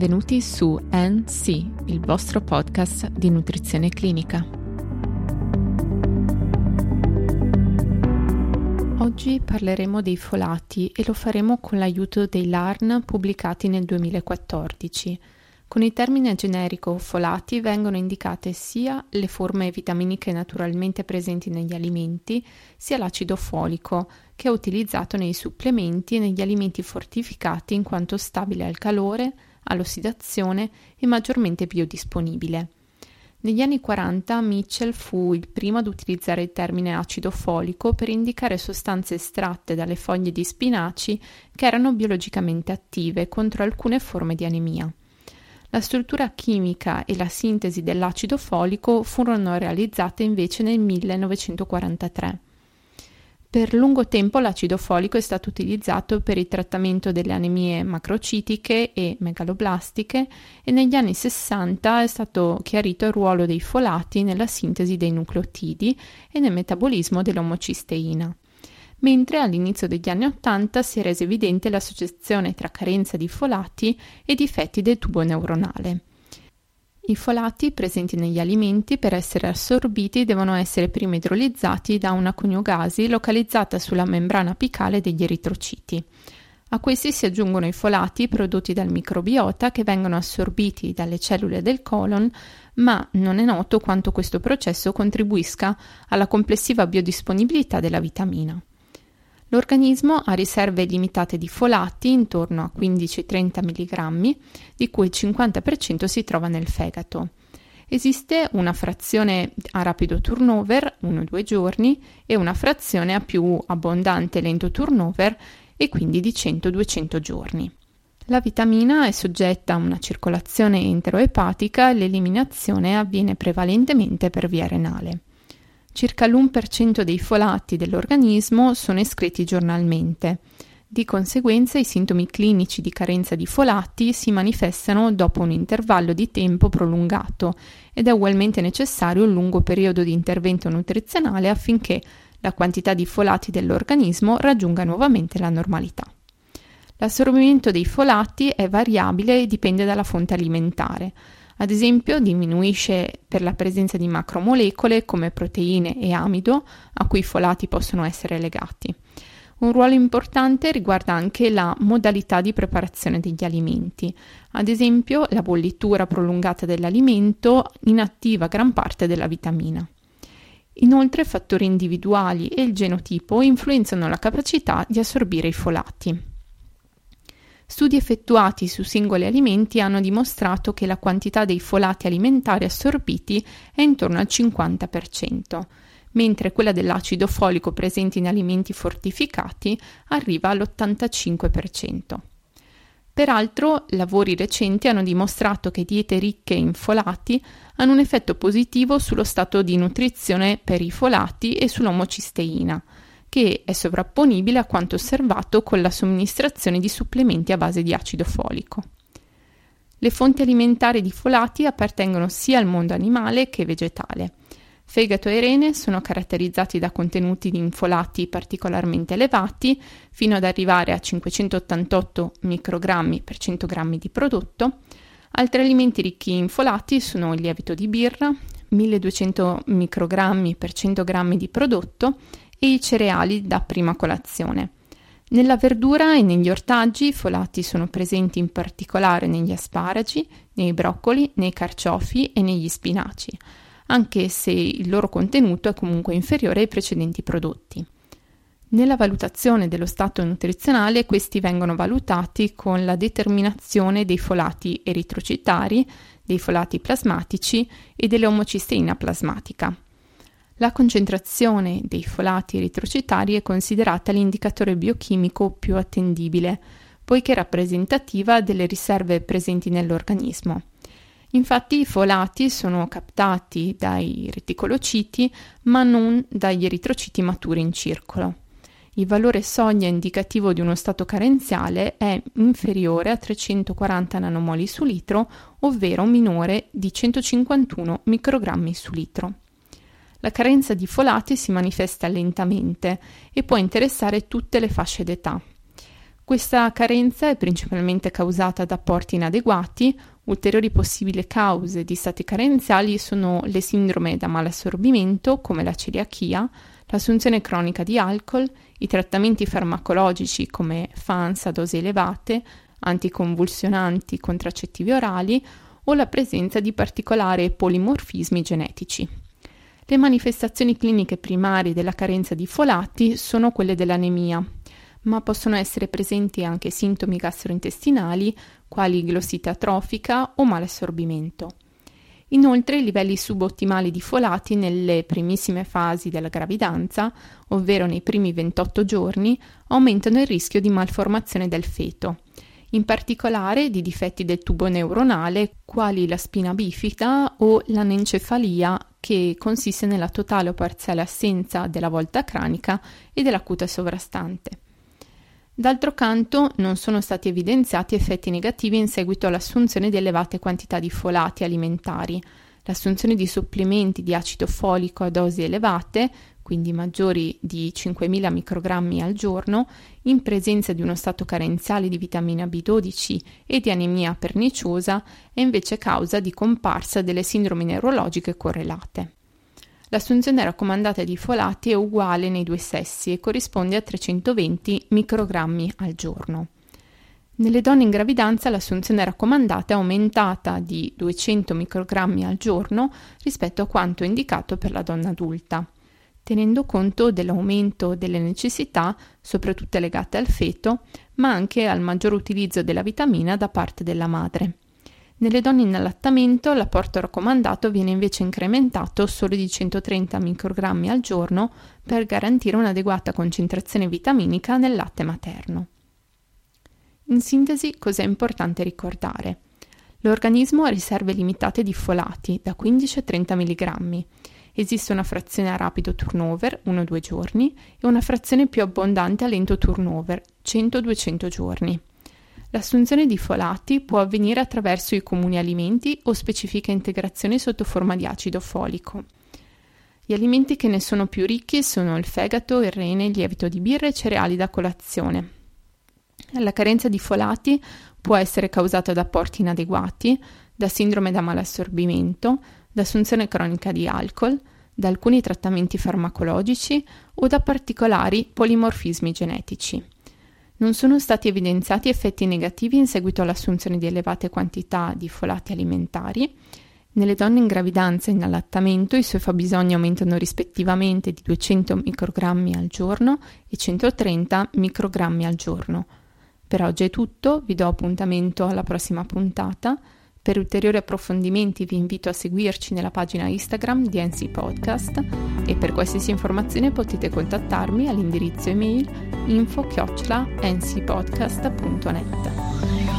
Benvenuti su NC, il vostro podcast di nutrizione clinica. Oggi parleremo dei folati e lo faremo con l'aiuto dei LARN pubblicati nel 2014. Con il termine generico folati vengono indicate sia le forme vitaminiche naturalmente presenti negli alimenti, sia l'acido folico, che è utilizzato nei supplementi e negli alimenti fortificati in quanto stabile al calore, all'ossidazione e maggiormente biodisponibile. Negli anni 40 Mitchell fu il primo ad utilizzare il termine acido folico per indicare sostanze estratte dalle foglie di spinaci che erano biologicamente attive contro alcune forme di anemia. La struttura chimica e la sintesi dell'acido folico furono realizzate invece nel 1943. Per lungo tempo l'acido folico è stato utilizzato per il trattamento delle anemie macrocitiche e megaloblastiche e negli anni 60 è stato chiarito il ruolo dei folati nella sintesi dei nucleotidi e nel metabolismo dell'omocisteina. Mentre all'inizio degli anni 80 si è resa evidente l'associazione tra carenza di folati e difetti del tubo neuronale. I folati presenti negli alimenti per essere assorbiti devono essere prima idrolizzati da una coniugasi localizzata sulla membrana apicale degli eritrociti. A questi si aggiungono i folati prodotti dal microbiota che vengono assorbiti dalle cellule del colon, ma non è noto quanto questo processo contribuisca alla complessiva biodisponibilità della vitamina. L'organismo ha riserve limitate di folati, intorno a 15-30 mg, di cui il 50% si trova nel fegato. Esiste una frazione a rapido turnover, 1-2 giorni, e una frazione a più abbondante lento turnover, e quindi di 100-200 giorni. La vitamina è soggetta a una circolazione enteroepatica e l'eliminazione avviene prevalentemente per via renale. Circa l'1% dei folati dell'organismo sono escreti giornalmente. Di conseguenza i sintomi clinici di carenza di folati si manifestano dopo un intervallo di tempo prolungato ed è ugualmente necessario un lungo periodo di intervento nutrizionale affinché la quantità di folati dell'organismo raggiunga nuovamente la normalità. L'assorbimento dei folati è variabile e dipende dalla fonte alimentare. Ad esempio, diminuisce per la presenza di macromolecole come proteine e amido, a cui i folati possono essere legati. Un ruolo importante riguarda anche la modalità di preparazione degli alimenti. Ad esempio, la bollitura prolungata dell'alimento inattiva gran parte della vitamina. Inoltre, fattori individuali e il genotipo influenzano la capacità di assorbire i folati. Studi effettuati su singoli alimenti hanno dimostrato che la quantità dei folati alimentari assorbiti è intorno al 50%, mentre quella dell'acido folico presente in alimenti fortificati arriva all'85%. Peraltro, lavori recenti hanno dimostrato che diete ricche in folati hanno un effetto positivo sullo stato di nutrizione per i folati e sull'omocisteina, che è sovrapponibile a quanto osservato con la somministrazione di supplementi a base di acido folico. Le fonti alimentari di folati appartengono sia al mondo animale che vegetale. Fegato e rene sono caratterizzati da contenuti di folati particolarmente elevati, fino ad arrivare a 588 microgrammi per 100 grammi di prodotto. Altri alimenti ricchi in folati sono il lievito di birra, 1200 microgrammi per 100 grammi di prodotto e i cereali da prima colazione. Nella verdura e negli ortaggi i folati sono presenti in particolare negli asparagi, nei broccoli, nei carciofi e negli spinaci, anche se il loro contenuto è comunque inferiore ai precedenti prodotti. Nella valutazione dello stato nutrizionale questi vengono valutati con la determinazione dei folati eritrocitari, dei folati plasmatici e dell'omocisteina plasmatica. La concentrazione dei folati eritrocitari è considerata l'indicatore biochimico più attendibile, poiché rappresentativa delle riserve presenti nell'organismo. Infatti i folati sono captati dai reticolociti ma non dagli eritrociti maturi in circolo. Il valore soglia indicativo di uno stato carenziale è inferiore a 340 nanomoli su litro, ovvero minore di 151 microgrammi su litro. La carenza di folati si manifesta lentamente e può interessare tutte le fasce d'età. Questa carenza è principalmente causata da apporti inadeguati. Ulteriori possibili cause di stati carenziali sono le sindrome da malassorbimento, come la celiachia, l'assunzione cronica di alcol, i trattamenti farmacologici come FANS a dosi elevate, anticonvulsionanti, contraccettivi orali o la presenza di particolari polimorfismi genetici. Le manifestazioni cliniche primarie della carenza di folati sono quelle dell'anemia, ma possono essere presenti anche sintomi gastrointestinali quali glossite atrofica o malassorbimento. Inoltre i livelli subottimali di folati nelle primissime fasi della gravidanza, ovvero nei primi 28 giorni, aumentano il rischio di malformazione del feto, in particolare di difetti del tubo neuronale quali la spina bifida o l'anencefalia che consiste nella totale o parziale assenza della volta cranica e dell'acuta sovrastante. D'altro canto non sono stati evidenziati effetti negativi in seguito all'assunzione di elevate quantità di folati alimentari. L'assunzione di supplementi di acido folico a dosi elevate, quindi maggiori di 5.000 microgrammi al giorno, in presenza di uno stato carenziale di vitamina B12 e di anemia perniciosa, è invece causa di comparsa delle sindromi neurologiche correlate. L'assunzione raccomandata di folati è uguale nei due sessi e corrisponde a 320 microgrammi al giorno. Nelle donne in gravidanza l'assunzione raccomandata è aumentata di 200 microgrammi al giorno rispetto a quanto indicato per la donna adulta, tenendo conto dell'aumento delle necessità, soprattutto legate al feto, ma anche al maggior utilizzo della vitamina da parte della madre. Nelle donne in allattamento l'apporto raccomandato viene invece incrementato solo di 130 microgrammi al giorno per garantire un'adeguata concentrazione vitaminica nel latte materno. In sintesi, cos'è importante ricordare? L'organismo ha riserve limitate di folati, da 15 a 30 mg. Esiste una frazione a rapido turnover, 1-2 giorni, e una frazione più abbondante a lento turnover, 100-200 giorni. L'assunzione di folati può avvenire attraverso i comuni alimenti o specifica integrazione sotto forma di acido folico. Gli alimenti che ne sono più ricchi sono il fegato, il rene, il lievito di birra e cereali da colazione. La carenza di folati può essere causata da apporti inadeguati, da sindrome da malassorbimento, da assunzione cronica di alcol, da alcuni trattamenti farmacologici o da particolari polimorfismi genetici. Non sono stati evidenziati effetti negativi in seguito all'assunzione di elevate quantità di folati alimentari. Nelle donne in gravidanza e in allattamento i suoi fabbisogni aumentano rispettivamente di 200 microgrammi al giorno e 130 microgrammi al giorno. Per oggi è tutto, vi do appuntamento alla prossima puntata. Per ulteriori approfondimenti vi invito a seguirci nella pagina Instagram di NC Podcast e per qualsiasi informazione potete contattarmi all'indirizzo email info-ncpodcast.net.